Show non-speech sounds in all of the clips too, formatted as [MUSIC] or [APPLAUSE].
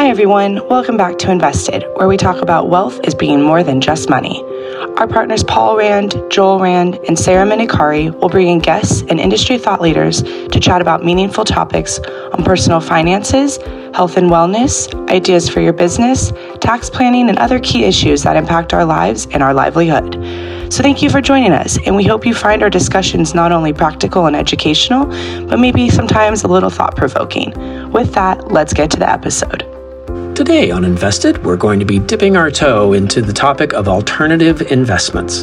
Hi, everyone. Welcome back to Invested, where we talk about wealth as being more than just money. Our partners Paul Rand, Joel Rand, and Sarah Minikari will bring in guests and industry thought leaders to chat about meaningful topics on personal finances, health and wellness, ideas for your business, tax planning, and other key issues that impact our lives and our livelihood. So, thank you for joining us, and we hope you find our discussions not only practical and educational, but maybe sometimes a little thought provoking. With that, let's get to the episode. Today on Invested, we're going to be dipping our toe into the topic of alternative investments.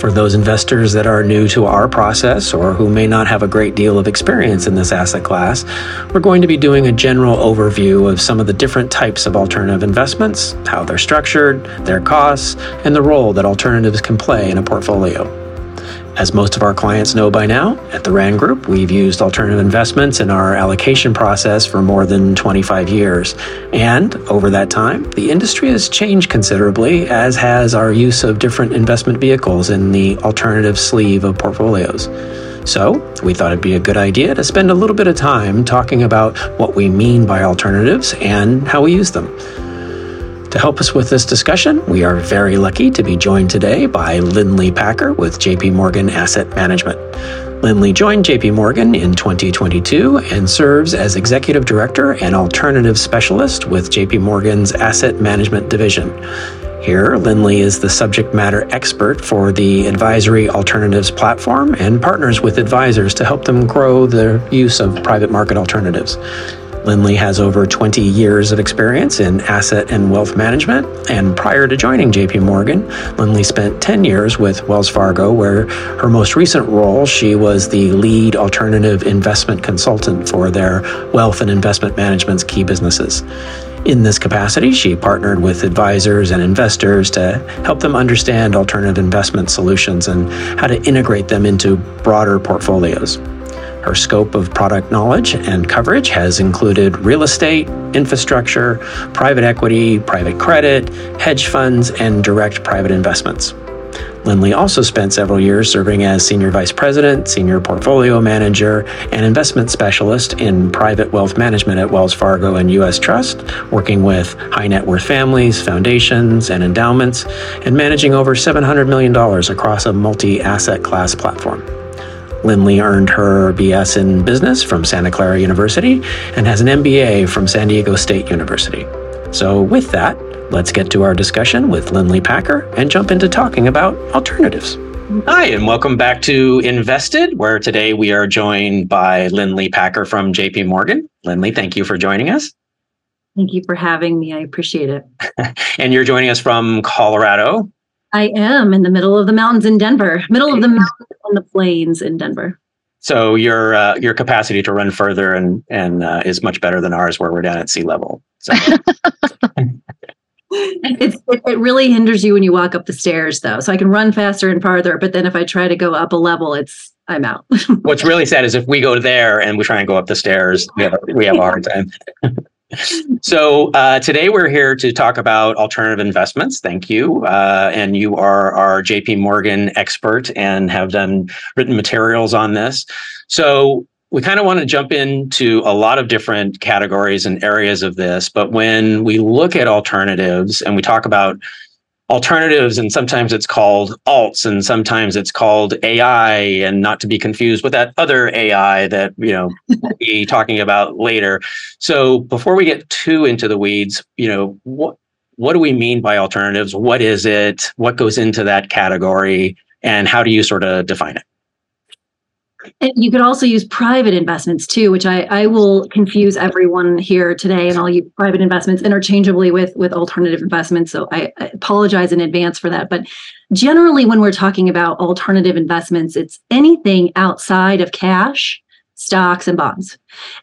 For those investors that are new to our process or who may not have a great deal of experience in this asset class, we're going to be doing a general overview of some of the different types of alternative investments, how they're structured, their costs, and the role that alternatives can play in a portfolio. As most of our clients know by now, at the RAND Group, we've used alternative investments in our allocation process for more than 25 years. And over that time, the industry has changed considerably, as has our use of different investment vehicles in the alternative sleeve of portfolios. So, we thought it'd be a good idea to spend a little bit of time talking about what we mean by alternatives and how we use them. To help us with this discussion, we are very lucky to be joined today by Lindley Packer with JP Morgan Asset Management. Lindley joined JP Morgan in 2022 and serves as Executive Director and Alternative Specialist with JP Morgan's Asset Management Division. Here, Lindley is the subject matter expert for the Advisory Alternatives platform and partners with advisors to help them grow their use of private market alternatives. Lindley has over 20 years of experience in asset and wealth management. And prior to joining JP Morgan, Lindley spent 10 years with Wells Fargo, where her most recent role, she was the lead alternative investment consultant for their wealth and investment management's key businesses. In this capacity, she partnered with advisors and investors to help them understand alternative investment solutions and how to integrate them into broader portfolios. Her scope of product knowledge and coverage has included real estate, infrastructure, private equity, private credit, hedge funds, and direct private investments. Lindley also spent several years serving as Senior Vice President, Senior Portfolio Manager, and Investment Specialist in private wealth management at Wells Fargo and U.S. Trust, working with high net worth families, foundations, and endowments, and managing over $700 million across a multi asset class platform. Lindley earned her BS in business from Santa Clara University and has an MBA from San Diego State University. So, with that, let's get to our discussion with Lindley Packer and jump into talking about alternatives. Hi, and welcome back to Invested, where today we are joined by Lindley Packer from JP Morgan. Lindley, thank you for joining us. Thank you for having me. I appreciate it. [LAUGHS] and you're joining us from Colorado. I am in the middle of the mountains in Denver, middle of the mountains on the plains in Denver. So your uh, your capacity to run further and and uh, is much better than ours, where we're down at sea level. So. [LAUGHS] [LAUGHS] it's it, it, really hinders you when you walk up the stairs, though. So I can run faster and farther, but then if I try to go up a level, it's I'm out. [LAUGHS] What's really sad is if we go there and we try and go up the stairs, we have a, we have a hard time [LAUGHS] so uh, today we're here to talk about alternative investments. Thank you, uh, and you are our J.P. Morgan expert and have done written materials on this. So we kind of want to jump into a lot of different categories and areas of this. But when we look at alternatives and we talk about alternatives and sometimes it's called alts and sometimes it's called AI and not to be confused with that other AI that you know [LAUGHS] we'll be talking about later. So before we get too into the weeds, you know what what do we mean by alternatives? What is it? What goes into that category? And how do you sort of define it? And you could also use private investments too, which I, I will confuse everyone here today, and I'll use private investments interchangeably with with alternative investments. So I, I apologize in advance for that. But generally, when we're talking about alternative investments, it's anything outside of cash, stocks, and bonds.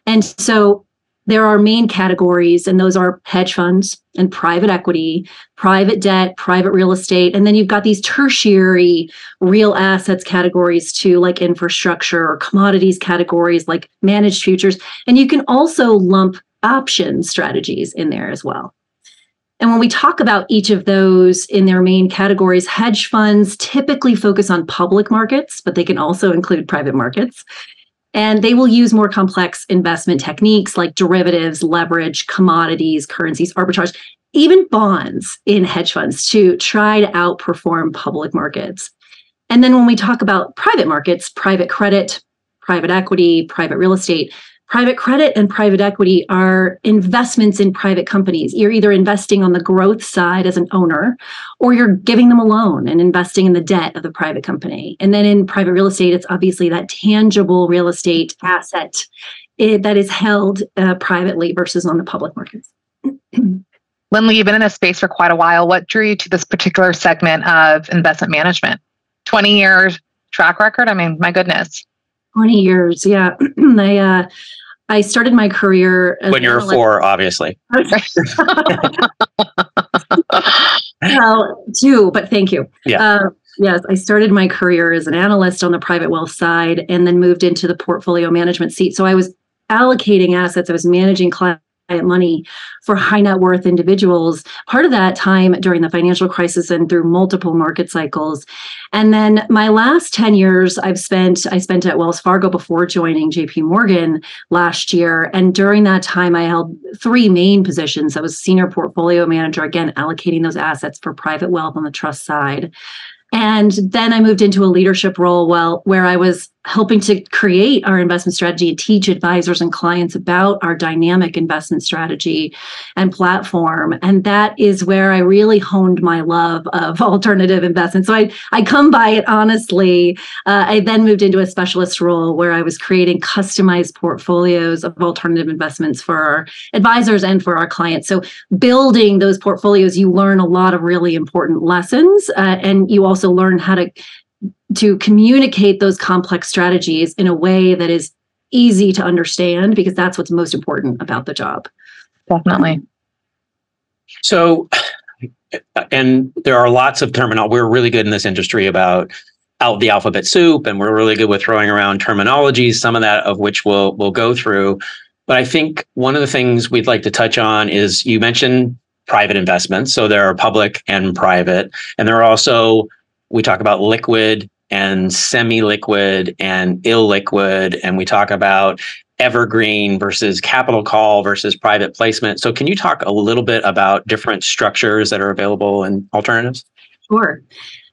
And so there are main categories, and those are hedge funds and private equity, private debt, private real estate. And then you've got these tertiary real assets categories too, like infrastructure or commodities categories like managed futures. And you can also lump option strategies in there as well. And when we talk about each of those in their main categories, hedge funds typically focus on public markets, but they can also include private markets. And they will use more complex investment techniques like derivatives, leverage, commodities, currencies, arbitrage, even bonds in hedge funds to try to outperform public markets. And then when we talk about private markets, private credit, private equity, private real estate, private credit and private equity are investments in private companies. You're either investing on the growth side as an owner, or you're giving them a loan and investing in the debt of the private company. And then in private real estate, it's obviously that tangible real estate asset eh, that is held uh, privately versus on the public markets. [CLEARS THROAT] Lindley, you've been in this space for quite a while. What drew you to this particular segment of investment management? 20 years track record? I mean, my goodness. 20 years, yeah. [CLEARS THROAT] I uh, I started my career when you were four, obviously. [LAUGHS] well, two, but thank you. Yeah. Uh, yes, I started my career as an analyst on the private wealth side, and then moved into the portfolio management seat. So I was allocating assets. I was managing clients money for high net worth individuals. Part of that time during the financial crisis and through multiple market cycles. And then my last 10 years i've spent i spent at wells fargo before joining jp morgan last year. And during that time i held three main positions. I was senior portfolio manager again allocating those assets for private wealth on the trust side. And then I moved into a leadership role well, where I was helping to create our investment strategy and teach advisors and clients about our dynamic investment strategy and platform. And that is where I really honed my love of [LAUGHS] alternative investment. So I, I come by it honestly. Uh, I then moved into a specialist role where I was creating customized portfolios of alternative investments for our advisors and for our clients. So building those portfolios, you learn a lot of really important lessons. Uh, and you also learn how to to communicate those complex strategies in a way that is easy to understand because that's what's most important about the job. Definitely. So, and there are lots of terminal. We're really good in this industry about out the alphabet soup, and we're really good with throwing around terminologies. Some of that of which we'll we'll go through. But I think one of the things we'd like to touch on is you mentioned private investments. So there are public and private, and there are also we talk about liquid and semi-liquid and illiquid and we talk about evergreen versus capital call versus private placement so can you talk a little bit about different structures that are available in alternatives sure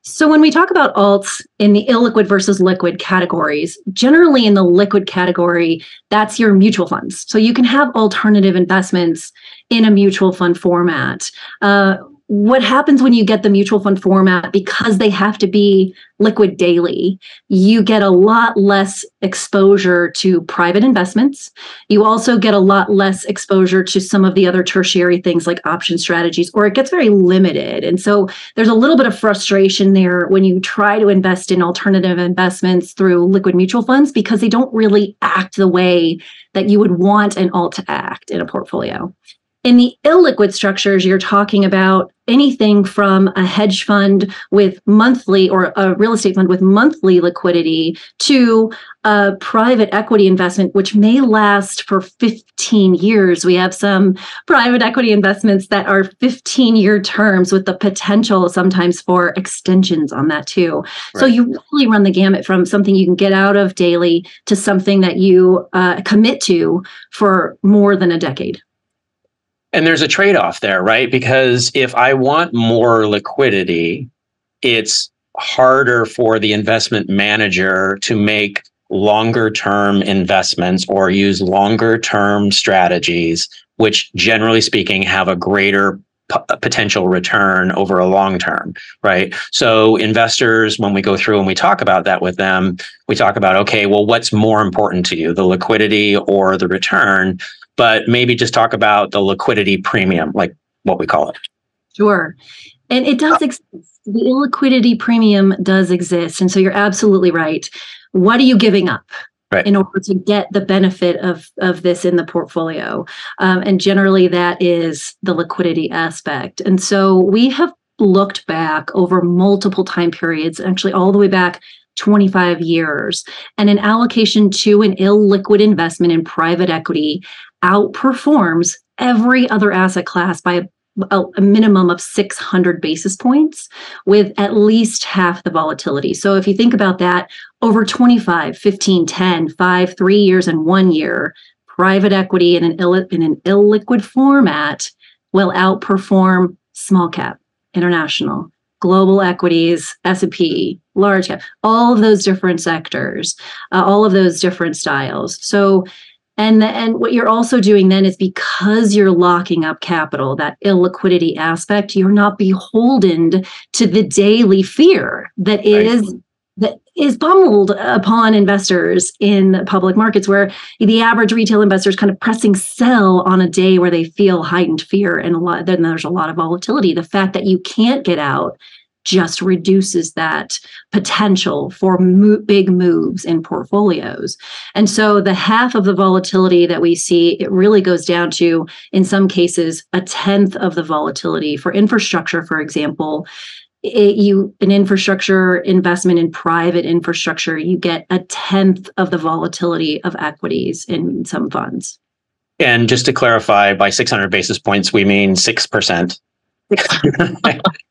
so when we talk about alts in the illiquid versus liquid categories, generally in the liquid category, that's your mutual funds. So you can have alternative investments in a mutual fund format. Uh, what happens when you get the mutual fund format because they have to be liquid daily you get a lot less exposure to private investments. You also get a lot less exposure to some of the other tertiary things like option strategies or it gets very limited. And so there's a little bit of frustration there when you try to invest in alternative investments through liquid mutual funds because they don't really act the way that you would want an alt to act in a portfolio. In the illiquid structures, you're talking about anything from a hedge fund with monthly or a real estate fund with monthly liquidity to a private equity investment, which may last for 15 years. We have some private equity investments that are 15 year terms with the potential sometimes for extensions on that too. Right. So you really run the gamut from something you can get out of daily to something that you uh, commit to for more than a decade. And there's a trade off there, right? Because if I want more liquidity, it's harder for the investment manager to make longer term investments or use longer term strategies, which generally speaking have a greater p- potential return over a long term, right? So, investors, when we go through and we talk about that with them, we talk about, okay, well, what's more important to you, the liquidity or the return? But maybe just talk about the liquidity premium, like what we call it. Sure. And it does exist. The illiquidity premium does exist. And so you're absolutely right. What are you giving up? Right. in order to get the benefit of of this in the portfolio um, and generally that is the liquidity aspect and so we have looked back over multiple time periods actually all the way back 25 years and an allocation to an illiquid investment in private equity outperforms every other asset class by a, a, minimum of 600 basis points with at least half the volatility. So if you think about that, over 25, 15, 10, 5, 3 years and 1 year, private equity in an, in an illiquid format will outperform small cap, international, global equities, S&P, large cap, all of those different sectors, uh, all of those different styles. So and and what you're also doing then is because you're locking up capital, that illiquidity aspect, you're not beholden to the daily fear that is right. that is pummeled upon investors in public markets where the average retail investor is kind of pressing sell on a day where they feel heightened fear and a lot then there's a lot of volatility. The fact that you can't get out just reduces that potential for mo- big moves in portfolios. And so the half of the volatility that we see, it really goes down to, in some cases, a tenth of the volatility. For infrastructure, for example, it, you an infrastructure investment in private infrastructure, you get a tenth of the volatility of equities in some funds. And just to clarify, by 600 basis points, we mean 6%. [LAUGHS] [LAUGHS]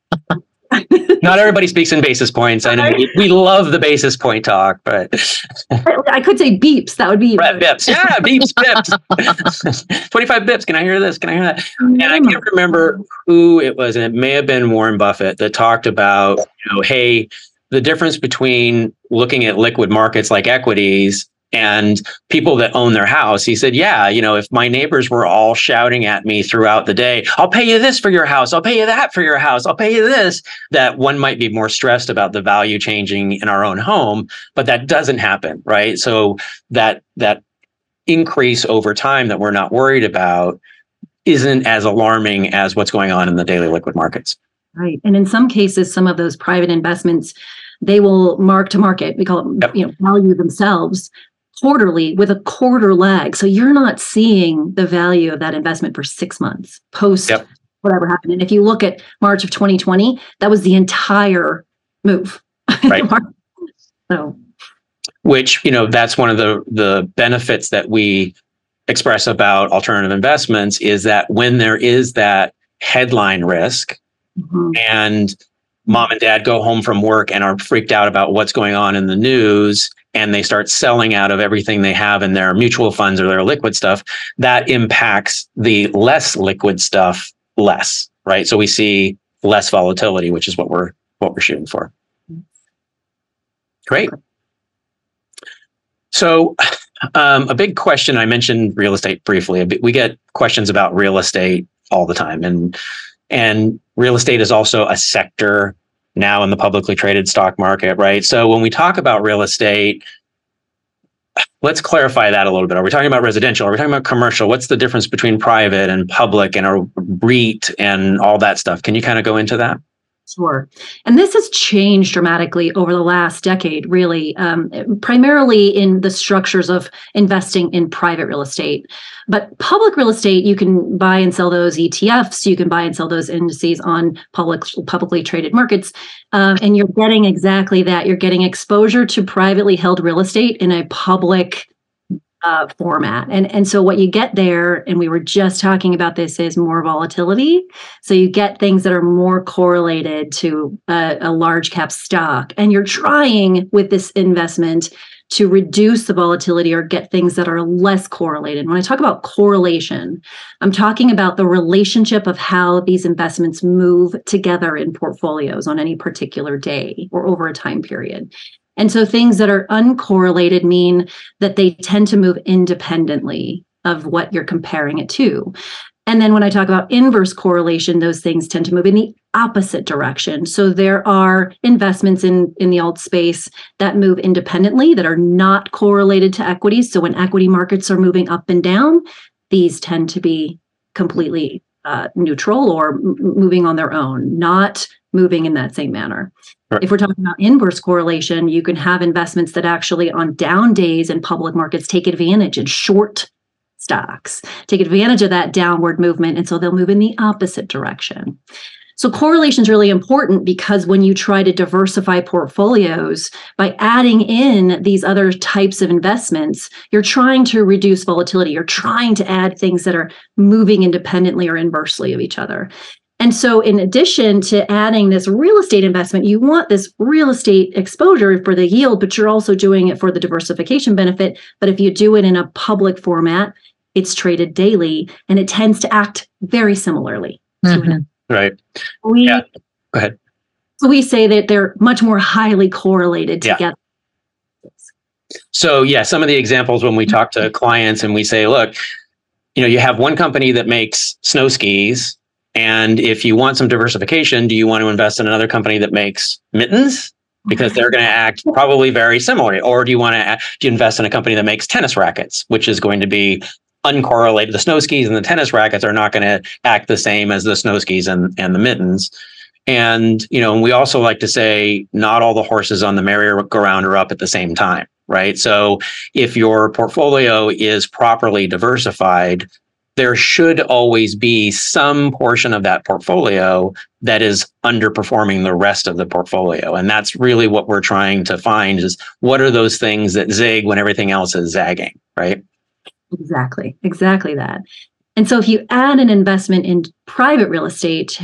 Not everybody speaks in basis points. I know we love the basis point talk, but [LAUGHS] I could say beeps. That would be right, bips. Yeah, beeps, bips. [LAUGHS] Twenty-five bips. Can I hear this? Can I hear that? And I can't remember who it was, and it may have been Warren Buffett that talked about, you know, hey, the difference between looking at liquid markets like equities and people that own their house. He said, Yeah, you know, if my neighbors were all shouting at me throughout the day, I'll pay you this for your house, I'll pay you that for your house, I'll pay you this, that one might be more stressed about the value changing in our own home, but that doesn't happen, right? So that that increase over time that we're not worried about isn't as alarming as what's going on in the daily liquid markets. Right. And in some cases, some of those private investments they will mark to market we call it yep. you know value themselves quarterly with a quarter lag. So you're not seeing the value of that investment for six months post yep. whatever happened. And if you look at March of 2020, that was the entire move. [LAUGHS] Right. so which, you know, that's one of the the benefits that we express about alternative investments is that when there is that headline risk mm-hmm. and mom and dad go home from work and are freaked out about what's going on in the news and they start selling out of everything they have in their mutual funds or their liquid stuff, that impacts the less liquid stuff less, right? So we see less volatility, which is what we're what we're shooting for. Great. So, um, a big question I mentioned real estate briefly. We get questions about real estate all the time, and and real estate is also a sector now in the publicly traded stock market, right? So when we talk about real estate, let's clarify that a little bit. Are we talking about residential? Are we talking about commercial? What's the difference between private and public and a REIT and all that stuff? Can you kind of go into that? Sure. And this has changed dramatically over the last decade, really, um, primarily in the structures of investing in private real estate. But public real estate, you can buy and sell those ETFs, you can buy and sell those indices on public publicly traded markets. Um, and you're getting exactly that. You're getting exposure to privately held real estate in a public uh, format. And, and so what you get there, and we were just talking about this, is more volatility. So you get things that are more correlated to a, a large cap stock. And you're trying with this investment to reduce the volatility or get things that are less correlated. When I talk about correlation, I'm talking about the relationship of how these investments move together in portfolios on any particular day or over a time period. And so things that are uncorrelated mean that they tend to move independently of what you're comparing it to. And then when I talk about inverse correlation, those things tend to move in the opposite direction. So there are investments in, in the alt space that move independently that are not correlated to equities. So when equity markets are moving up and down, these tend to be completely uh, neutral or m- moving on their own, not moving in that same manner. Right. If we're talking about inverse correlation, you can have investments that actually on down days in public markets take advantage and short stocks, take advantage of that downward movement. And so they'll move in the opposite direction. So correlation is really important because when you try to diversify portfolios by adding in these other types of investments, you're trying to reduce volatility. You're trying to add things that are moving independently or inversely of each other. And so, in addition to adding this real estate investment, you want this real estate exposure for the yield, but you're also doing it for the diversification benefit. But if you do it in a public format, it's traded daily and it tends to act very similarly. Mm-hmm. Right. We, yeah. Go ahead. So we say that they're much more highly correlated together. Yeah. So, yeah, some of the examples when we talk to clients and we say, look, you know, you have one company that makes snow skis and if you want some diversification, do you want to invest in another company that makes mittens? Because they're going to act probably very similarly. Or do you want to, do you invest in a company that makes tennis rackets, which is going to be uncorrelated? The snow skis and the tennis rackets are not going to act the same as the snow skis and, and the mittens. And, you know, we also like to say not all the horses on the merry-go-round are up at the same time, right? So if your portfolio is properly diversified, there should always be some portion of that portfolio that is underperforming the rest of the portfolio. And that's really what we're trying to find is what are those things that zig when everything else is zagging right? Exactly exactly that. And so if you add an investment in private real estate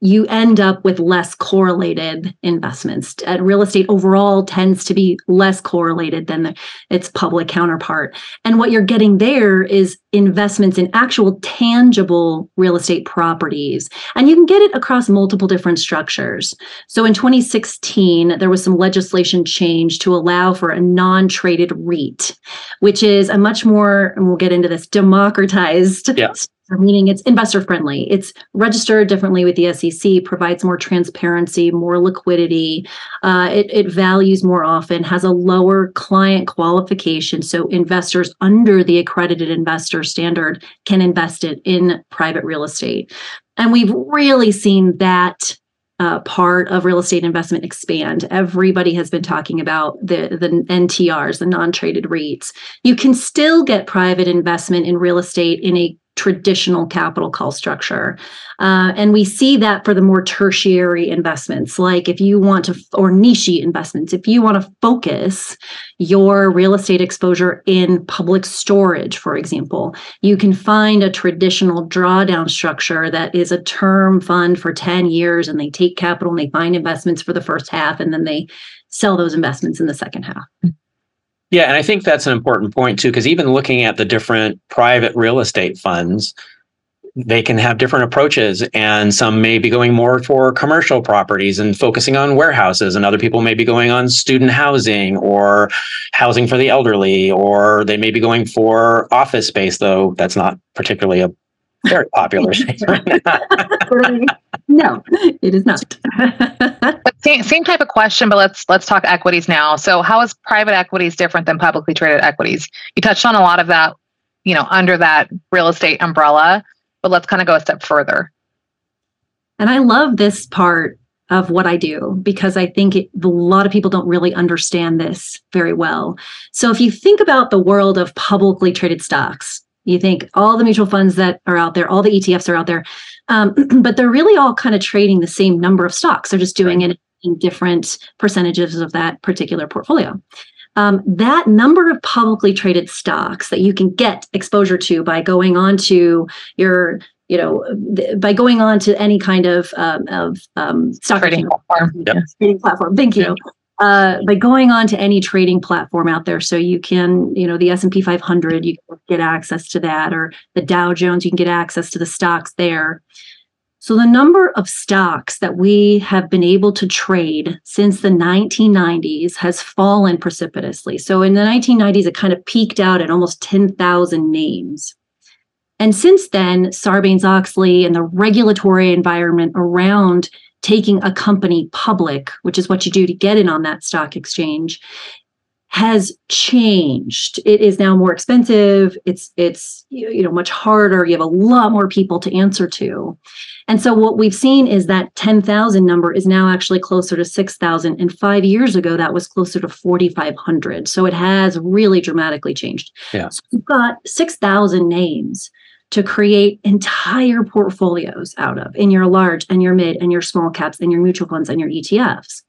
you end up with less correlated investments. Uh, real estate overall tends to be less correlated than the, its public counterpart. And what you're getting there is investments in actual tangible real estate properties. And you can get it across multiple different structures. So in 2016, there was some legislation change to allow for a non traded REIT, which is a much more, and we'll get into this, democratized yeah [LAUGHS] meaning it's investor friendly. It's registered differently with the SEC, provides more transparency, more liquidity. Uh, it, it values more often, has a lower client qualification. So investors under the accredited investor standard can invest it in private real estate. And we've really seen that uh, part of real estate investment expand. Everybody has been talking about the the NTRs, the non-traded REITs. You can still get private investment in real estate in a traditional capital call structure. Uh, and we see that for the more tertiary investments, like if you want to, or niche investments, if you want to focus your real estate exposure in public storage, for example, you can find a traditional drawdown structure that is a term fund for 10 years and they take capital and they find investments for the first half and then they sell those investments in the second half. Yeah, and I think that's an important point too, because even looking at the different private real estate funds, they can have different approaches and some may be going more for commercial properties and focusing on warehouses and other people may be going on student housing or housing for the elderly or they may be going for office space though that's not particularly a very popular [LAUGHS] no, it is not. same, same type of question, but let's let's talk equities now. So, how is private equities different than publicly traded equities? You touched on a lot of that, you know, under that real estate umbrella, but let's kind of go a step further. And I love this part of what I do because I think it, a lot of people don't really understand this very well. So, if you think about the world of publicly traded stocks, you think all the mutual funds that are out there, all the ETFs are out there, um, [CLEARS THROAT] but they're really all kind of trading the same number of stocks. They're just doing right. it in different percentages of that particular portfolio. Um, that number of publicly traded stocks that you can get exposure to by going on to your you know, by going on to any kind of um, of um, stock trading platform. Yep. Trading platform. Thank you uh, by going on to any trading platform out there. So you can, you know, the S&P 500, you get access to that, or the Dow Jones, you can get access to the stocks there. So the number of stocks that we have been able to trade since the 1990s has fallen precipitously. So in the 1990s, it kind of peaked out at almost 10,000 names. And since then, Sarbanes Oxley and the regulatory environment around taking a company public, which is what you do to get in on that stock exchange, has changed. It is now more expensive. It's it's you know much harder. You have a lot more people to answer to. And so what we've seen is that 10,000 number is now actually closer to 6,000 and 5 years ago that was closer to 4500. So it has really dramatically changed. Yeah. So you've got 6,000 names to create entire portfolios out of in your large and your mid and your small caps and your mutual funds and your ETFs.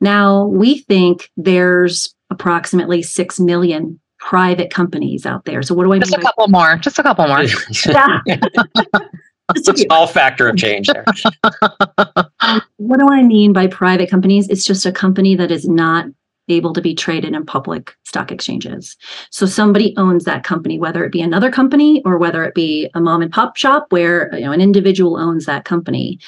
Now, we think there's approximately 6 million private companies out there. So what do I Just mean? a couple more. Just a couple more. [LAUGHS] Yeah. [LAUGHS] It's a small factor of change there. [LAUGHS] what do I mean by private companies? It's just a company that is not able to be traded in public stock exchanges. So somebody owns that company, whether it be another company or whether it be a mom and pop shop where you know an individual owns that company.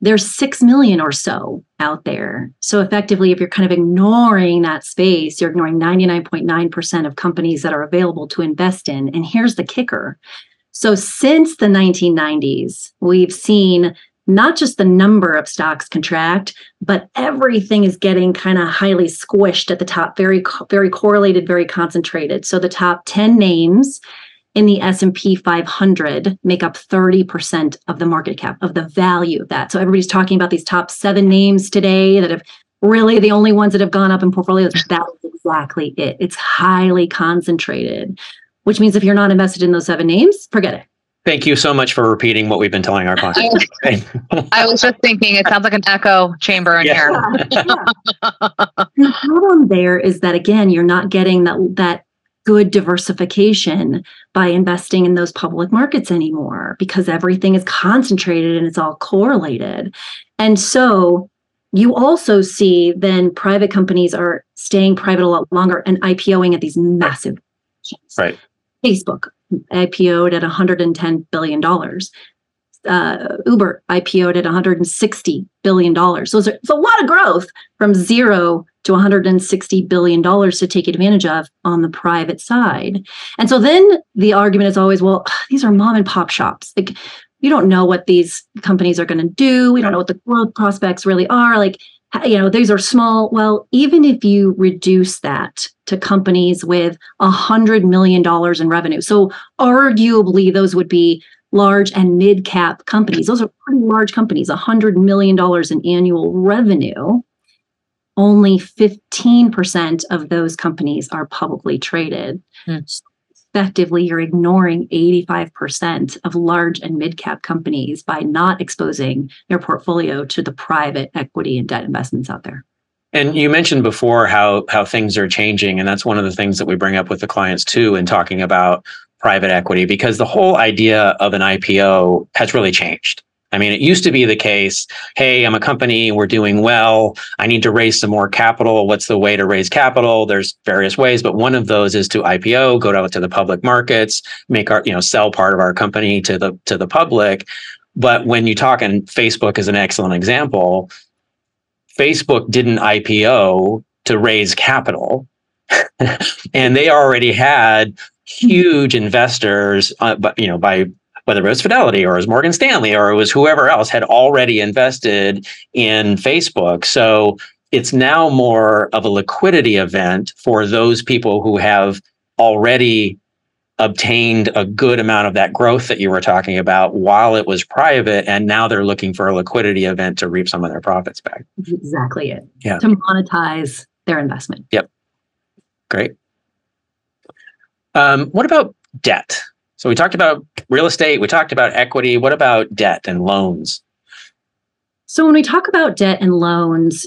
There's 6 million or so out there. So effectively if you're kind of ignoring that space, you're ignoring 99.9% of companies that are available to invest in. And here's the kicker. So since the 1990s, we've seen not just the number of stocks contract, but everything is getting kind of highly squished at the top, very very correlated, very concentrated. So the top 10 names in the S&P 500 make up 30% of the market cap of the value of that. So everybody's talking about these top 7 names today that have really the only ones that have gone up in portfolios. That's exactly it. It's highly concentrated, which means if you're not invested in those seven names, forget it. Thank you so much for repeating what we've been telling our [LAUGHS] clients. I was just thinking, it sounds like an echo chamber in Yeah. here. Yeah, [LAUGHS] yeah. the problem there is that again, you're not getting that that good diversification by investing in those public markets anymore because everything is concentrated and it's all correlated. And so you also see then private companies are staying private a lot longer and IPOing at these massive Right. Facebook IPO'd at 110 billion dollars. Uh, Uber IPO'd at 160 billion dollars. So it's a lot of growth from zero to 160 billion dollars to take advantage of on the private side. And so then the argument is always, well, these are mom and pop shops. Like you don't know what these companies are going to do. We don't know what the growth prospects really are. Like you know these are small. Well even if you reduce that to companies with a hundred million dollars in revenue so arguably those would be large and mid cap companies. Those are pretty large companies a hundred million dollars in annual revenue. Only 15% of those companies are publicly traded. Hmm. Effectively you're ignoring 85% of large and mid cap companies by not exposing their portfolio to the private equity and debt investments out there. And you mentioned before how how things are changing, and that's one of the things that we bring up with the clients too in talking about private equity because the whole idea of an IPO has really changed. I mean, it used to be the case, hey, I'm a company, we're doing well, I need to raise some more capital. What's the way to raise capital? There's various ways, but one of those is to IPO, go out to the public markets, make our, you know, sell part of our company to the to the public. But when you talk, and Facebook is an excellent example, Facebook didn't IPO to raise capital, [LAUGHS] and they already had huge investors, uh, but you know, by whether it was Fidelity or it was Morgan Stanley or it was whoever else had already invested in Facebook. So it's now more of a liquidity event for those people who have already obtained a good amount of that growth that you were talking about while it was private and now they're looking for a liquidity event to reap some of their profits back exactly it. Yeah. To monetize their investment. Yep great um, what about debt so we talked about real estate we talked about equity what about debt and loans So when we talk about debt and loans,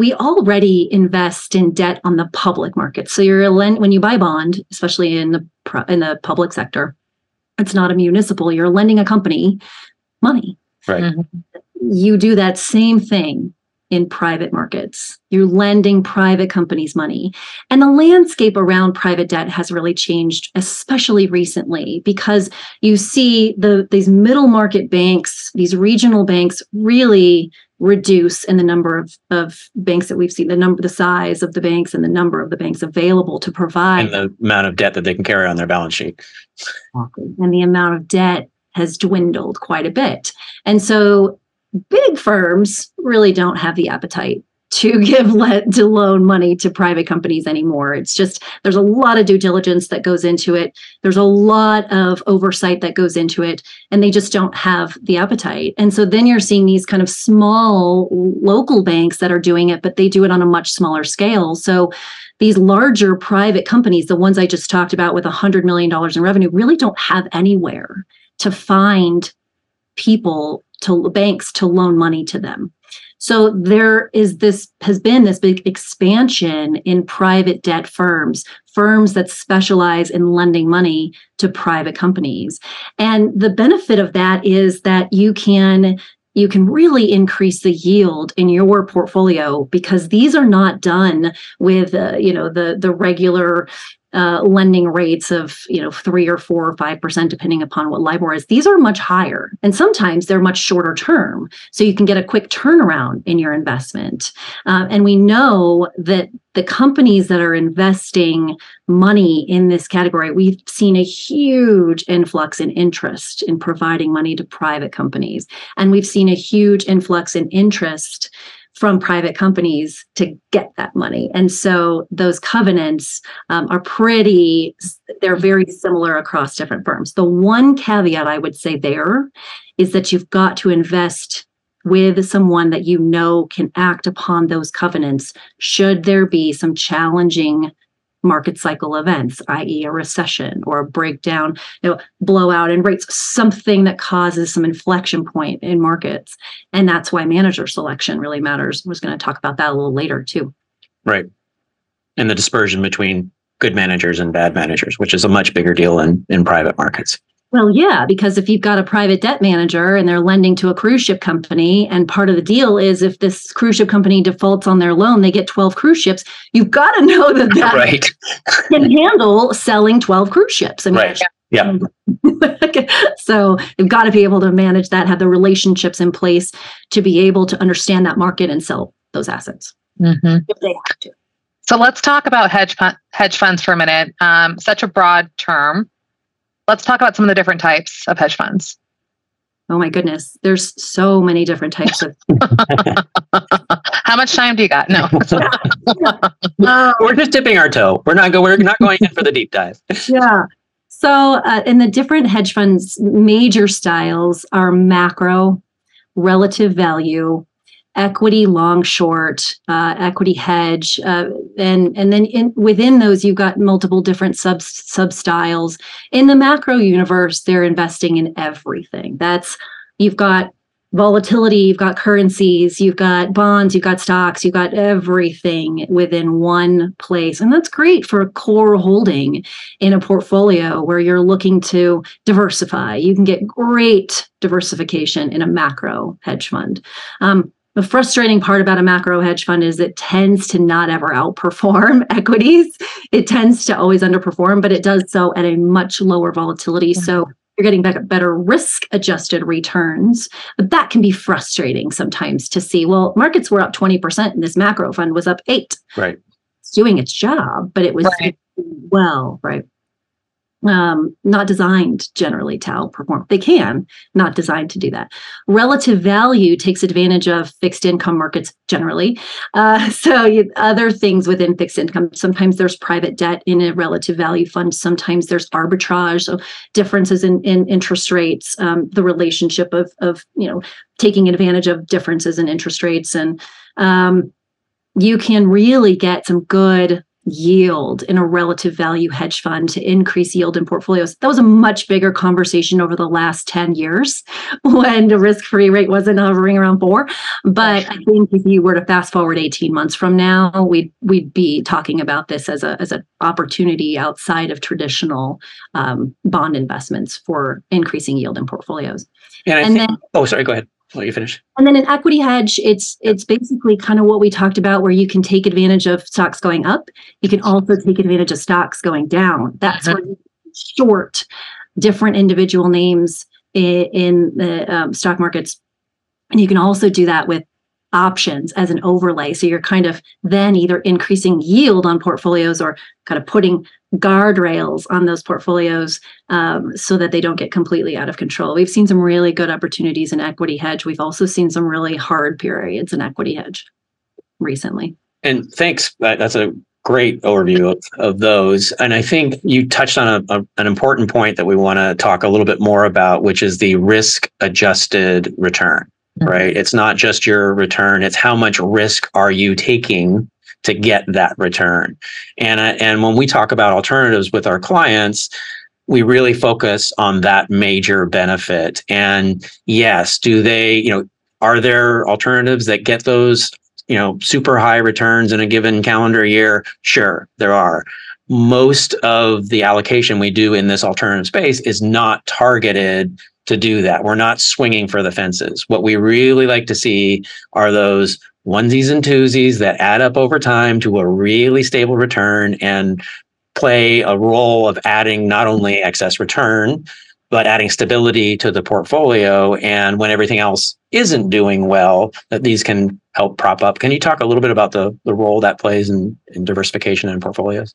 we already invest in debt on the public market. So you're a lend when you buy a bond, especially in the pro- in the public sector, it's not a municipal. You're lending a company money. right Mhm. You do that same thing in private markets. You're lending private companies money. And the landscape around private debt has really changed, especially recently, because you see the these middle market banks, these regional banks really reduce in the number of, of banks that we've seen, the number, the size of the banks and the number of the banks available to provide and the amount of debt that they can carry on their balance sheet and the amount of debt has dwindled quite a bit. And so big firms really don't have the appetite to [LAUGHS] give let to loan money to private companies anymore. It's just there's a lot of due diligence that goes into it. There's a lot of oversight that goes into it, and they just don't have the appetite. And so then you're seeing these kind of small local banks that are doing it, but they do it on a much smaller scale. So these larger private companies, the ones I just talked about with $100 million in revenue, really don't have anywhere to find people to banks to loan money to them. So there is this has been this big expansion in private debt firms, firms that specialize in lending money to private companies. And the benefit of that is that you can you can really increase the yield in your portfolio because these are not done with uh, you know the the regular uh, lending rates of you know three or four or five percent depending upon what LIBOR is. These are much higher, and sometimes they're much shorter term, so you can get a quick turnaround in your investment. Uh, and we know that the companies that are investing money in this category, we've seen a huge influx in interest in providing money to private companies, and we've seen a huge influx in interest from private companies to get that money. And so those covenants um, are pretty, they're very similar across different firms. The one caveat I would say there is that you've got to invest with someone that you know can act upon those covenants should there be some challenging market cycle events, i.e., a recession or a breakdown, you know, blowout in rates, something that causes some inflection point in markets. And that's why manager selection really matters. I was going to talk about that a little later too. Right. And the dispersion between good managers and bad managers, which is a much bigger deal in, in private markets. Well, yeah, because if you've got a private debt manager and they're lending to a cruise ship company, and part of the deal is if this cruise ship company defaults on their loan, they get 12 cruise ships. You've got to [LAUGHS] know that that [LAUGHS] right. can handle selling 12 cruise ships. I mean, right. Yeah. [LAUGHS] so you've got to be able to manage that, have the relationships in place to be able to understand that market and sell those assets mm-hmm. if they have to. So let's talk about hedge hedge funds for a minute. Um, such a broad term let's talk about some of the different types of hedge funds. Oh my goodness, there's so many different types of. [LAUGHS] How much time do you got? No, [LAUGHS] we're just dipping our toe. We're not going. We're not going in for the deep dive. [LAUGHS] yeah. So, uh, in the different hedge funds, major styles are macro, relative value, equity long short uh, equity hedge uh, and and then in, within those you've got multiple different sub sub styles in the macro universe they're investing in everything. That's you've got volatility you've got currencies you've got bonds you've got stocks you've got everything within one place. And that's great for a core holding in a portfolio where you're looking to diversify. You can get great diversification in a macro hedge fund. Um, the frustrating part about a macro hedge fund is it tends to not ever outperform [LAUGHS] equities. It tends to always underperform, but it does so at a much lower volatility. Yeah. So you're getting better risk adjusted returns. But that can be frustrating sometimes to see. Well, markets were up 20% and this macro fund was up eight. Right. It's doing its job, but it was right. well, right um, not designed generally to outperform. They can, not designed to do that. Relative value takes advantage of fixed income markets generally. Uh, [LAUGHS] so you, other things within fixed income, sometimes there's private debt in a relative value fund. Sometimes there's arbitrage, so differences in, in interest rates, um, the relationship of, of, you know, taking advantage of differences in interest rates. And um, you can really get some good yield in a relative value hedge fund to increase yield in portfolios. That was a much bigger conversation over the last 10 years [LAUGHS] when the risk free rate wasn't hovering around four. But I think if you were to fast forward 18 months from now, we'd, we'd be talking about this as a as an opportunity outside of traditional um, bond investments for increasing yield in portfolios. And, and think, then, oh, sorry, go ahead let you finish. And then an equity hedge, it's it's basically kind of what we talked about, where you can take advantage of stocks going up. You can also take advantage of stocks going down. That's where you short different individual names in, in the um, stock markets, and you can also do that with options as an overlay. So you're kind of then either increasing yield on portfolios or kind of putting guardrails on those portfolios um, so that they don't get completely out of control. We've seen some really good opportunities in equity hedge. We've also seen some really hard periods in equity hedge. recently. And thanks. That's a great overview of, of those. And I think you touched on a, a, an important point that we want to talk a little bit more about, which is the risk adjusted return, mm-hmm. right? It's not just your return, it's how much risk are you taking to get that return. And, uh, and when we talk about alternatives with our clients, we really focus on that major benefit. And yes, do they, you know, are there alternatives that get those you know super high returns in a given calendar year sure there are most of the allocation we do in this alternative space is not targeted to do that we're not swinging for the fences what we really like to see are those onesies and twosies that add up over time to a really stable return and play a role of adding not only excess return but adding stability to the portfolio. And when everything else isn't doing well, that these can help prop up. Can you talk a little bit about the, the role that plays in, in diversification and portfolios?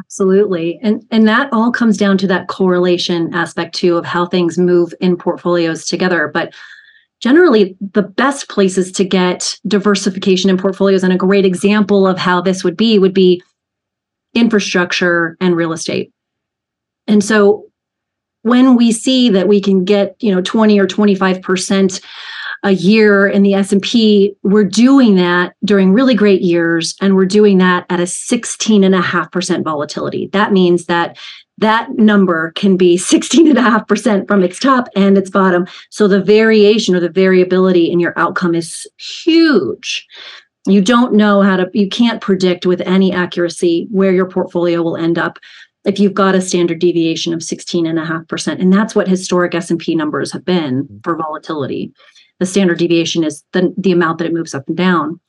Absolutely. And and that all comes down to that correlation aspect too of how things move in portfolios together. But generally the best places to get diversification in portfolios and a great example of how this would be would be infrastructure and real estate. And so when we see that we can get you know 20 or 25 percent a year in the s&p we're doing that during really great years and we're doing that at a 16.5% volatility. That means that that number can be [LAUGHS] 16.5% from its top and its bottom. So the variation or the variability in your outcome is huge. You don't know how to you can't predict with any accuracy where your portfolio will end up if you've got a standard deviation of 16.5% and that's what historic s&p numbers have been mm-hmm. for volatility the standard deviation is the, the amount that it moves up and down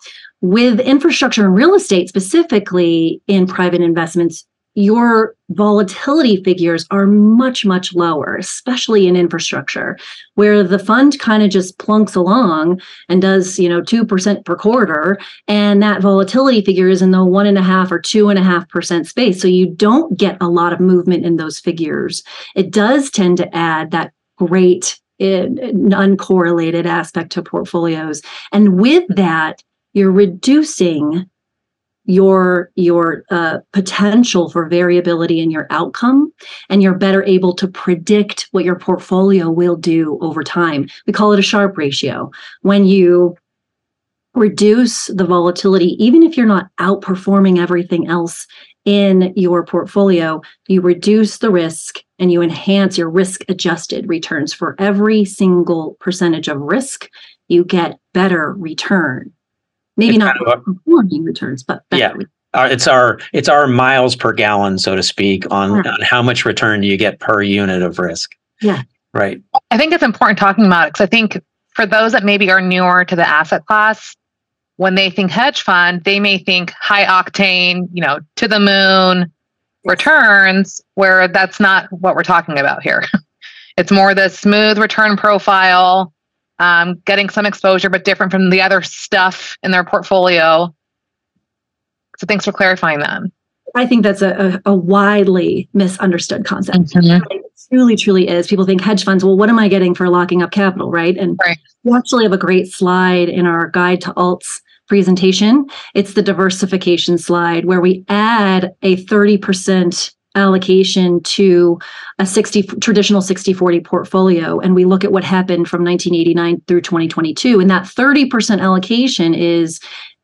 with infrastructure and real estate specifically in private investments your volatility figures are much, much lower, especially in infrastructure, where the fund kind of just plunks along and does, you know, 2% per quarter. And that volatility figure is in the one and a half or two and a half percent space. So you don't get a lot of movement in those figures. It does tend to add that great uncorrelated aspect to portfolios. And with that, you're reducing your your uh, potential for variability in your outcome and you're better able to predict what your portfolio will do over time we call it a Sharpe ratio when you reduce the volatility even if you're not outperforming everything else in your portfolio you reduce the risk and you enhance your risk adjusted returns for every single percentage of risk you get better return maybe it's not kind of performing returns, but yeah. Uh, it's our it's our miles per gallon, so to speak, on, yeah. on how much return do you get per unit of risk. Yeah. Right. I think it's important talking about it because I think for those that maybe are newer to the asset class, when they think hedge fund, they may think high octane, you know, to the moon returns, where that's not what we're talking about here. [LAUGHS] it's more the smooth return profile um, getting some exposure, but different from the other stuff in their portfolio. So thanks for clarifying that. I think that's a, a, a widely misunderstood concept. Mm-hmm. It truly, truly is. People think hedge funds, well, what am I getting for locking up capital, right? And right. we actually have a great slide in our guide to alts presentation. It's the diversification slide where we add a 30% allocation to a 60 traditional 60 40 portfolio and we look at what happened from 1989 through 2022 and that 30% allocation is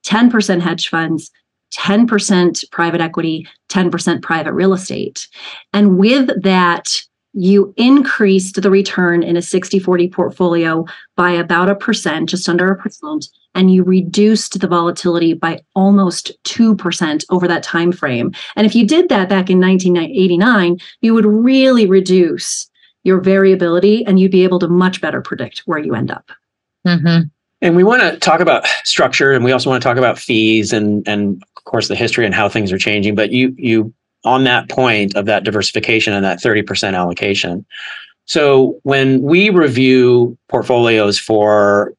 10% hedge funds 10% private equity 10% private real estate and with that you increased the return in a 60 40 portfolio by about a percent just under a percent and you reduced the volatility by almost 2% over that time frame. And if you did that back in 1989, you would really reduce your variability and you'd be able to much better predict where you end up. Mm-hmm. And we want to talk about structure and we also want to talk about fees and and of course the history and how things are changing. But you you on that point of that diversification and that 30% allocation. So when we review portfolios for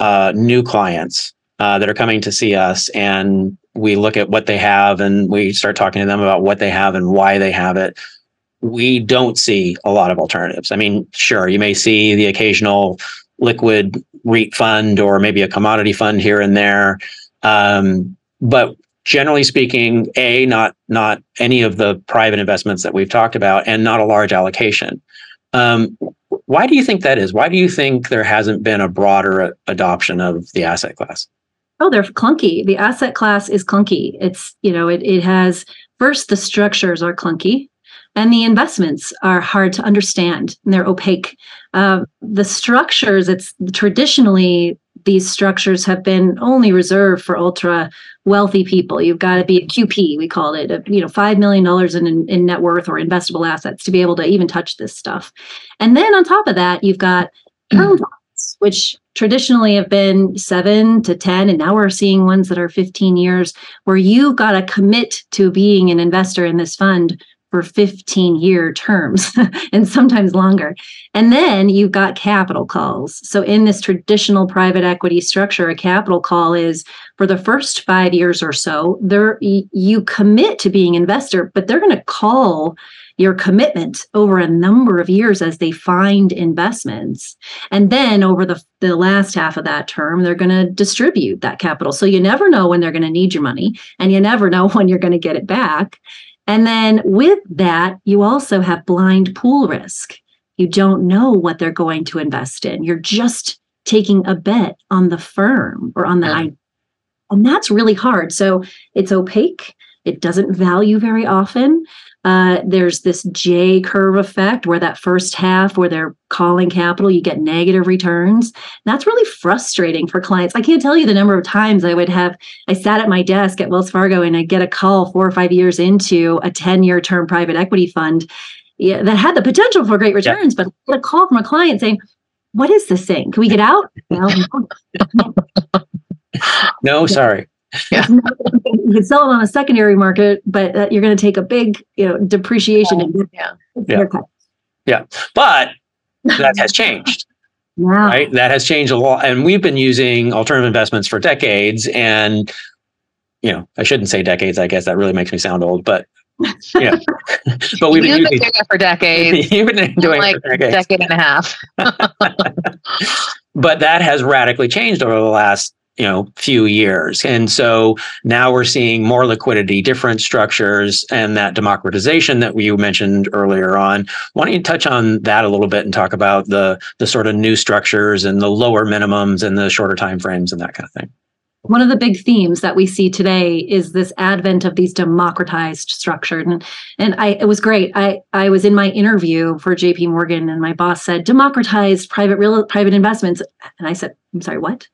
uh, new clients uh, that are coming to see us and we look at what they have and we start talking to them about what they have and why they have it we don't see a lot of alternatives i mean sure you may see the occasional liquid REIT fund or maybe a commodity fund here and there Um, but generally speaking, a not not any of the private investments that we've talked about, and not a large allocation. Um, why do you think that is? Why do you think there hasn't been a broader adoption of the asset class? Oh, they're clunky. The asset class is clunky. It's you know it it has first the structures are clunky and the investments are hard to understand and they're opaque. Uh, the structures, it's traditionally these structures have been only reserved for ultra wealthy people. You've got to be a QP, we call it, a, you know, $5 million in, in net worth or investable assets to be able to even touch this stuff. And then on top of that, you've got mm. term funds, which traditionally have been seven to 10, and now we're seeing ones that are 15 years where you've got to commit to being an investor in this fund for 15 year terms [LAUGHS] and sometimes longer. And then you've got capital calls. So, in this traditional private equity structure, a capital call is for the first five years or so, there you commit to being investor, but they're going to call your commitment over a number of years as they find investments. And then over the, the last half of that term, they're going to distribute that capital. So you never know when they're going to need your money and you never know [LAUGHS] when you're going to get it back. And then with that, you also have blind pool risk. You don't know what they're going to invest in. You're just taking a bet on the firm or on the yeah. and that's really hard. So it's opaque. It doesn't value very often. Uh, there's this J curve effect where that first half where they're calling capital, you get negative returns. That's really frustrating for clients. I can't tell you the number of times I would have, I sat at my desk at Wells Fargo and I get a call four or five years into a 10 year term private equity fund yeah, that had the potential for great returns, yeah. but a call from a client saying, what is this thing? Can we get out? [LAUGHS] no, sorry. Yeah. [LAUGHS] you can sell it on a secondary market, but uh, you're going to take a big, you know, depreciation. Oh, yeah. Yeah. yeah. But that has [LAUGHS] changed. Yeah. Right. That has changed a lot. And we've been using alternative investments for decades. And, you know, I shouldn't say decades. I guess that really makes me sound old, but yeah. [LAUGHS] but we've been, using, doing it for decades. You've been doing like it for decades. decade and a half. but that has radically changed over the last you know few years. And so now we're seeing more liquidity different structures and that democratization that you mentioned earlier on. Why don't you touch on that a little bit and talk about the the sort of new structures and the lower minimums and the shorter time frames and that kind of thing? One of the big themes that we see today is this advent of these democratized structures. And and I it was great. I I was in my interview for JP Morgan and my boss said democratized private real private investments. And I said I'm sorry what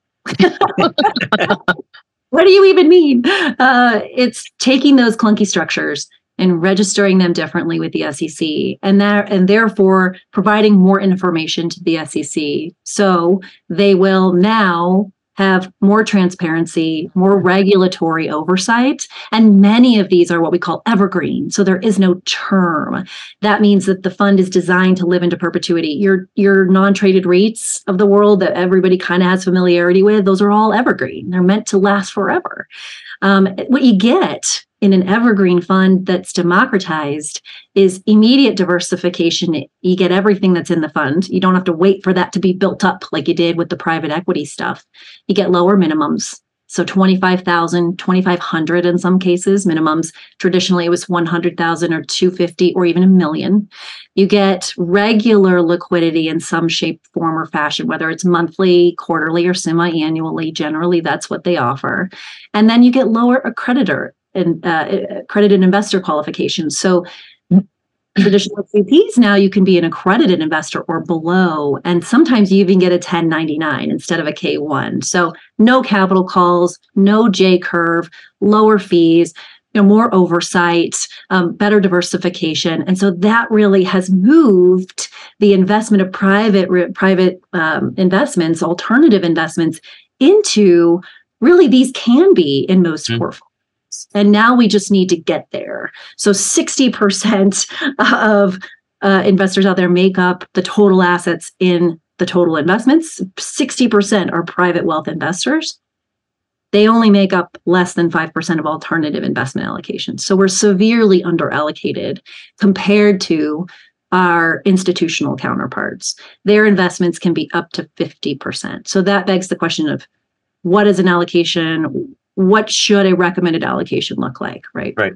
what do you even mean? Uh, it's taking those clunky structures and registering them differently with the SEC, and that and therefore providing more information to the SEC, so they will now have more transparency, more regulatory oversight. And many of these are what we call evergreen. So there is no term. That means that the fund is designed to live into perpetuity. Your, your non-traded REITs of the world that everybody kind of has familiarity with, those are all evergreen. They're meant to last forever. Um, what you get in an evergreen fund that's democratized is immediate diversification. You get everything that's in the fund. You don't have to wait for that to be built up like you did with the private equity stuff. You get lower minimums. So 25,000, 2,500 in some cases, minimums. Traditionally, it was 100,000 or 250 or even a million. You get regular liquidity in some shape, form, or fashion, whether it's monthly, quarterly, or semi annually. Generally, that's what they offer. And then you get lower accreditor and uh, accredited investor qualifications. So traditional QPs now you can be an accredited investor or below, and sometimes you even get a 1099 instead of a K1. So no capital calls, no J curve, lower fees. You know, more oversight, um, better diversification, and so that really has moved the investment of private re- private um, investments, alternative investments, into really these can be in most mm. portfolios and now we just need to get there. So 60% of uh, investors out there make up the total assets in the total investments. 60% are private wealth investors. They only make up less than 5% of alternative investment allocations. So we're severely underallocated compared to our institutional counterparts. Their investments can be up to 50%. So that begs the question of what is an allocation? What should a recommended allocation look like, right? Right.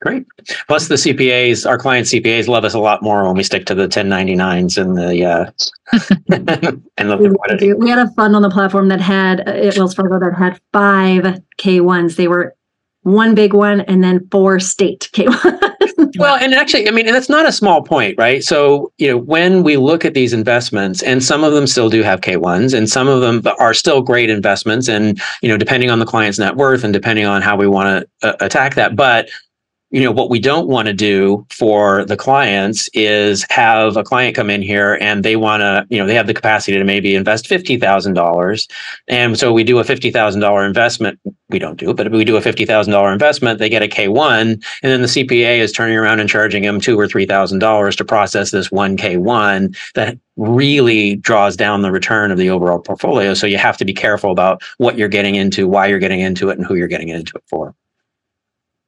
Great. Plus, the CPAs, our client CPAs, love us a lot more when we stick to the 1099s and the uh, [LAUGHS] and the liquidity. We had a fund on the platform that had uh, it Wells Fargo that had five K1s. They were one big one and then four state K1s. [LAUGHS] well, and actually, I mean, and that's not a small point, right? So, you know, when we look at these investments, and some of them still do have K1s, and some of them are still great investments, and you know, depending on the client's net worth and depending on how we want to uh, attack that, but you know what we don't want to do for the clients is have a client come in here and they want to you know they have the capacity to maybe invest $50000 and so we do a $50000 investment. We don't do it but if we do a $50000 investment. They get a k1 and then the cpa is turning around and charging them two or three thousand dollars to process this one k1 that really draws down the return of the overall portfolio. So you have to be careful about what you're getting into why you're getting into it and who you're getting into it for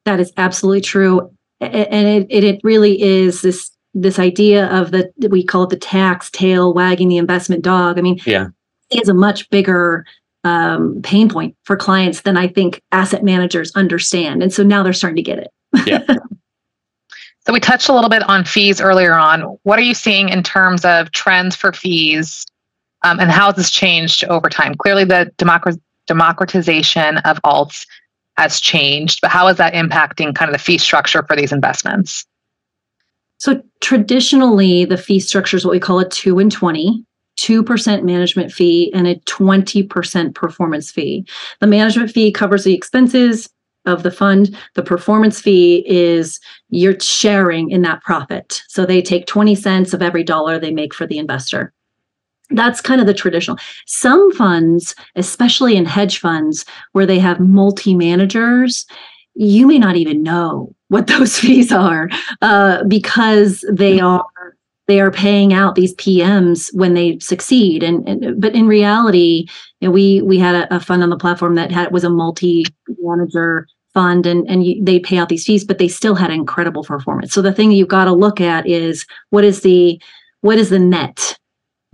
that is absolutely true. And it, it, really is this this idea of the we call it the tax tail wagging the investment dog. I mean, yeah, is a much bigger um, pain point for clients than I think asset managers understand. And so now they're starting to get it. Yeah. [LAUGHS] so we touched a little bit on fees earlier on. What are you seeing in terms of trends for fees um, and how has this changed over time? Clearly, the democratization of alts has changed, but how is that impacting kind of the fee structure for these investments? So traditionally, the fee structure is what we call a two and 20. 2% management fee and a 20% performance fee. The management fee covers the expenses of the fund. The performance fee is you're sharing in that profit. So they take 20 cents of every dollar they make for the investor that's kind of the traditional. Some funds, especially in hedge funds where they have multi managers, you may not even know what [LAUGHS] those fees are uh, because they mm-hmm. are they are paying out these PMs when they succeed. And, and but in reality, you know, we we had a, a, fund on the platform that had was a multi manager fund and and you, they pay out these fees, but they still had incredible performance. So the thing you've got to look at is what is the what is the net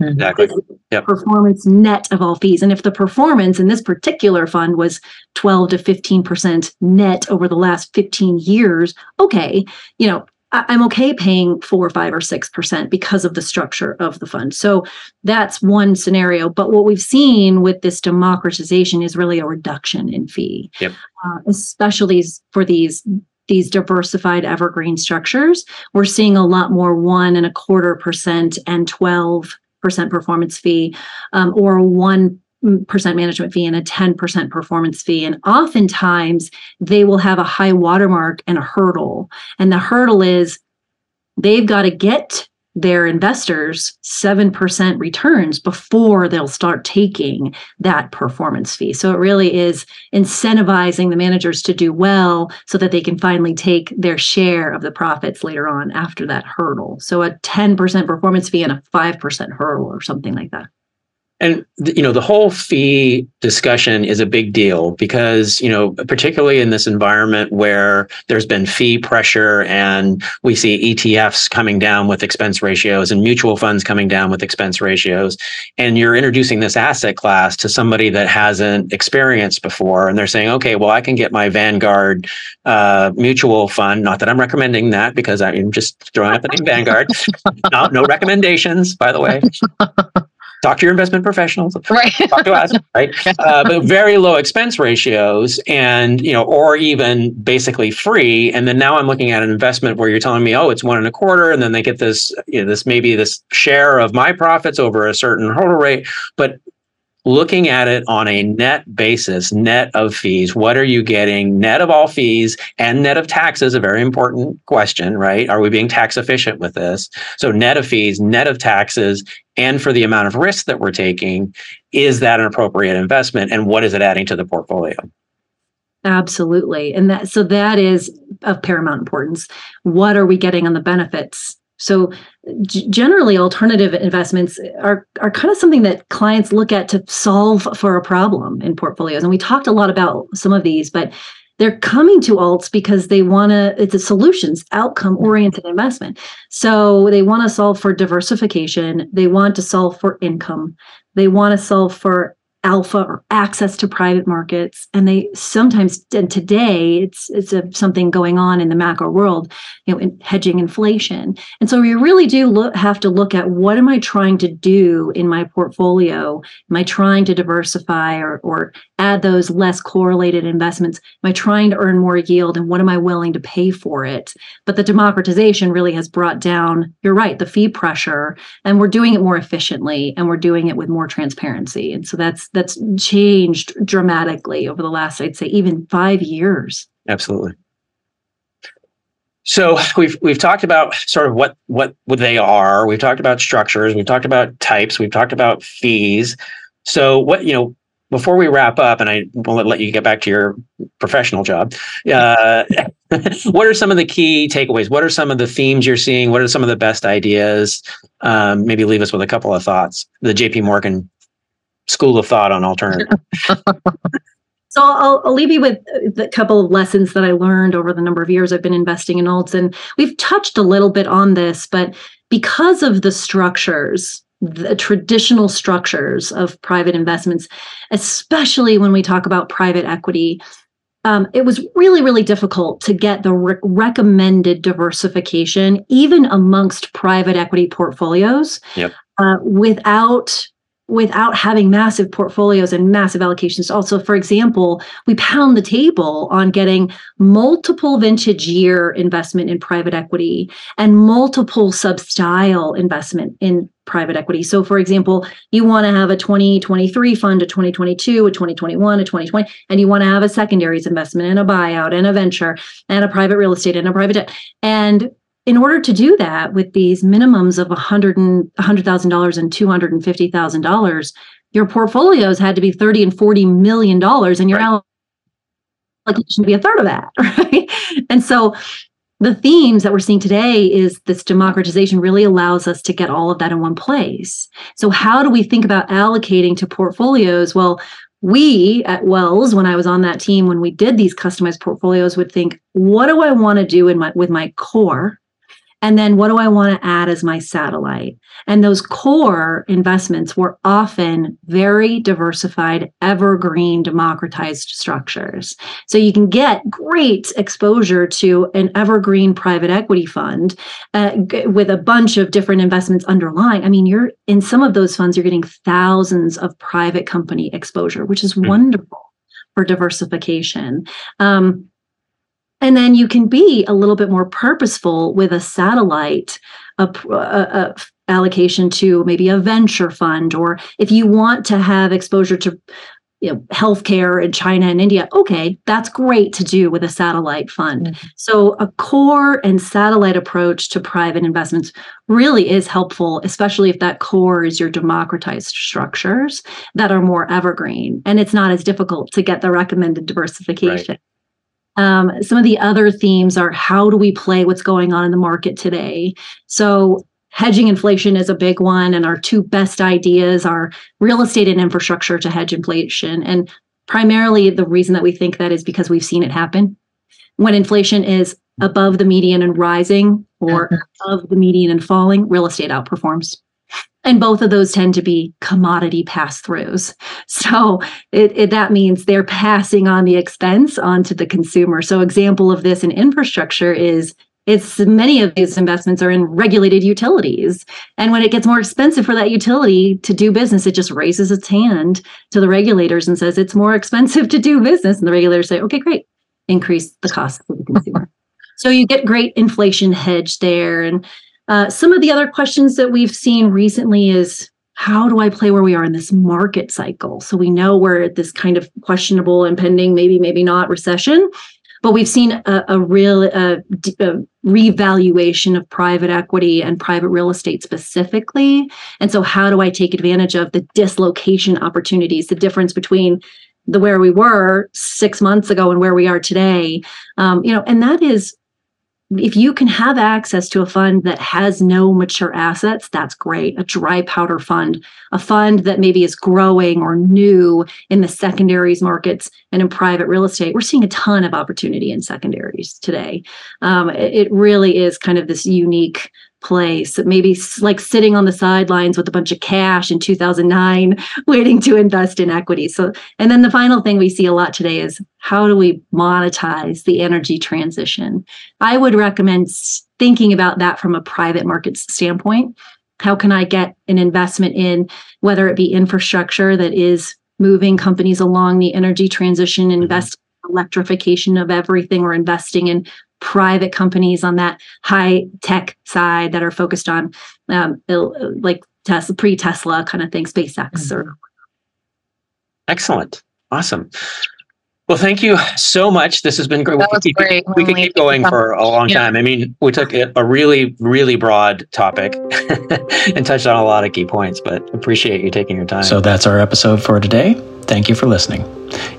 Exactly. Yep. Performance net of all fees. And if the performance in this particular fund was 12 to 15% net over the last 15 years, okay, you know, I- am okay paying four, five, or six percent because of the structure of the fund. So that's one scenario. But what we've seen with this democratization is really a reduction in fee, yep. uh, especially for these these diversified evergreen structures. We're seeing a lot more one and a quarter percent and 12 percent performance fee um, or a one percent management fee and a 10% performance fee. And oftentimes they will have a high watermark and a hurdle. And the hurdle is they've got to get their investors 7% returns before they'll start taking that performance fee. So it really is incentivizing the managers to do well so that they can finally take their share of the profits later on after that hurdle. So a 10% performance fee and a 5% hurdle or something like that. And you know the whole fee discussion is a big deal because you know particularly in this environment where there's been fee pressure and we see ETFs coming down with expense ratios and mutual funds coming down with expense ratios and you're introducing this asset class to somebody that hasn't experienced before and they're saying okay well I can get my Vanguard uh, mutual fund. Not that I'm recommending that because I'm just throwing up the name Vanguard. [LAUGHS] No, no recommendations by the way [LAUGHS] talk to your investment professionals. [LAUGHS] Right. Talk to us right? [LAUGHS] Uh, but very low expense ratios and you know or even basically free. And then now i'm looking at an investment where you're telling me oh it's one and a quarter. And then they get this you know this maybe this share of my profits over a certain hurdle rate. But looking at it on a net basis, net of fees, what are you getting net of all fees and net of taxes? A very important question, right? Are we being tax efficient with this? So, net of fees, net of taxes, and for the amount of risk that we're taking, is that an appropriate investment? And what is it adding to the portfolio? Absolutely. And that so that is of paramount importance. What are we getting on the benefits so generally alternative investments are are kind of something that clients look at to solve for a problem in portfolios. And we talked a lot about some of these, but they're coming to alts because they want to it's a solutions outcome oriented investment. So they want to solve for diversification. They want to solve for income. They want to solve for alpha or access to private markets and they sometimes and today it's it's a, something going on in the macro world you know in hedging inflation. And so we really do look, have to look at what am i trying to do in my portfolio? Am i trying to diversify or or add those less correlated investments? Am i trying to earn more yield and what am i willing to pay for it? But the democratization really has brought down you're right the fee pressure and we're doing it more efficiently and we're doing it with more transparency. And so that's that's changed dramatically over the last i'd say even 5 years absolutely so we've we've talked about sort of what what they are we've talked about structures we've talked about types we've talked about fees so what you know before we wrap up, and I will let you get back to your professional job, uh, [LAUGHS] what are some of the key takeaways? What are some of the themes you're seeing? What are some of the best ideas? Um, maybe leave us with a couple of thoughts. The JP Morgan school of thought on alternative. [LAUGHS] So I'll, I'll, leave you with a couple of lessons that I learned over the number of years I've been investing in alts. And we've touched a little bit on this, but because of the structures the traditional structures of private investments, especially when we talk about private equity. Um, it was really, really difficult to get the re- recommended diversification, even amongst private equity portfolios, yep. uh, without without having massive portfolios and massive allocations. Also, for example, we pound the table on getting multiple vintage year investment in private equity and multiple sub style investment in private equity. So, for example, you want to have a 2023 fund, a 2022, a 2021, a 2020, and you want to have a secondaries investment and a buyout and a venture and a private real estate and a private debt. And in order to do that with these minimums of 100 and $100,000 and $250,000, your portfolios had to be 30 and 40 million dollars and your right. allocation to be a third of that, [LAUGHS] right? And so the themes that we're seeing today is this democratization really allows us to get all of that in one place. So how do we think about allocating to portfolios? Well, we at Wells, when I was on that team, when we did these customized portfolios, would think, what do I want to do in my with my core? And then what do I want to add as my satellite? And those core investments were often very diversified, evergreen, democratized structures. So you can get great exposure to an evergreen private equity fund uh, with a bunch of different investments underlying. I mean, you're in some of those funds, you're getting thousands of private company exposure, which is mm-hmm. wonderful for diversification. Um, and then you can be a little bit more purposeful with a satellite a, a, a uh, uh, uh, allocation to maybe a venture fund, or if you want to have exposure to you know, healthcare in China and India, okay, that's great to do with a satellite fund. Mm-hmm. So a core and satellite approach to private investments really is helpful, especially if that core is your democratized structures that are more evergreen. And it's not as difficult to get the recommended diversification. Right. Um, some of the other themes are how do we play what's going on in the market today? So, hedging inflation is a big one, and our two best ideas are real estate and infrastructure to hedge inflation. And primarily, the reason that we think that is because we've seen it happen. When inflation is above the median and rising, or mm-hmm. above the median and falling, real estate outperforms. And both of those tend to be commodity pass throughs. So it, it, that means they're passing on the expense onto the consumer. So example of this in infrastructure is it's many of these investments are in regulated utilities. And when it gets more expensive for that utility to do business, it just raises its hand to the regulators and says it's more expensive to do business. And the regulators say, okay, great, increase the cost for the consumer. so you get great inflation hedge there. And uh, some of the other questions that we've seen recently is how do I play where we are in this market cycle? So we know we're at this kind of questionable, impending, maybe, maybe not recession, but we've seen a, a real a, a revaluation of private equity and private real estate specifically. And so, how do I take advantage of the dislocation opportunities, the difference between the where we were six months ago and where we are today? Um, you know, and that is if you can have access to a fund that has no mature assets, that's great. A dry powder fund, a fund that maybe is growing or new in the secondaries markets and in private real estate. We're seeing a ton of opportunity in secondaries today. Um, it, it, really is kind of this unique place. Maybe like sitting on the sidelines with a bunch of cash in 2009 [LAUGHS] waiting to invest in equity. So and then the final thing we see a lot today is how do we monetize the energy transition? I would recommend thinking about that from a private markets standpoint. How can i get an investment in whether it be infrastructure that is moving companies along the energy transition mm-hmm. invest electrification of everything or investing in private companies on that high tech side that are focused on um, like Tesla, pre Tesla kind of thing, SpaceX mm-hmm. or. Excellent. Awesome. Well, thank you so much. This has been great. That we was keep, great. We could keep going for a long time. I mean, we took a really, really broad topic [LAUGHS] and touched on a lot of key points, but appreciate you taking your time. So that's our episode for today. Thank you for listening.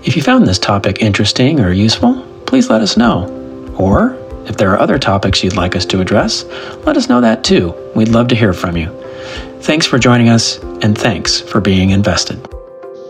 If you found this topic interesting or useful, please let us know. Or if there are other topics you'd like us to address, let us know that too. We'd love to hear from you. Thanks for joining us, and thanks for being invested.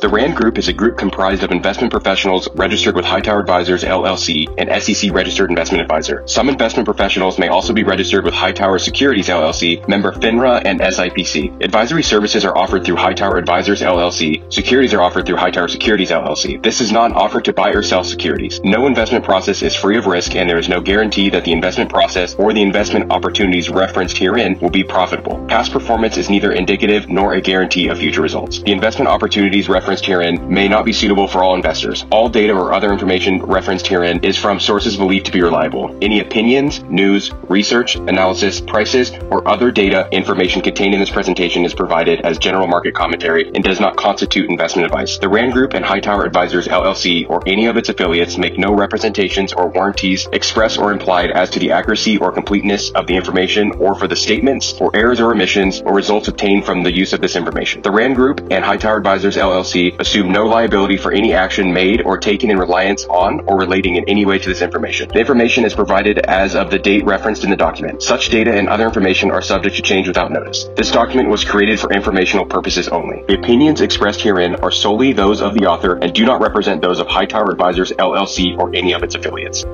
The RAND Group is a group comprised of investment professionals registered with Hightower Advisors LLC, an SEC registered investment advisor. Some investment professionals may also be registered with Hightower Securities LLC, member FINRA and SIPC. Advisory services are offered through Hightower Advisors LLC. Securities are offered through Hightower Securities LLC. This is not an offer to buy or sell securities. No investment process is free of risk and there is no guarantee that the investment process or the investment opportunities referenced herein will be profitable. Past performance is neither indicative nor a guarantee of future results. The investment opportunities referenced referenced herein may not be suitable for all investors. All data or other information referenced herein is from sources believed to be reliable. Any opinions, news, research, analysis, prices, or other data information contained in this presentation is provided as general market commentary and does not constitute investment advice. The RAND Group and Hightower Advisors LLC or any of its affiliates make no representations or warranties express or implied as to the accuracy or completeness of the information or for the statements or errors or omissions or results obtained from the use of this information. The RAND Group and Hightower Advisors Assume no liability for any action made or taken in reliance on or relating in any way to this information. The information is provided as of the date referenced in the document. Such data and other information are subject to change without notice. This document was created for informational purposes only. The opinions expressed herein are solely those of the author and do not represent those of Hightower Advisors LLC or any of its affiliates.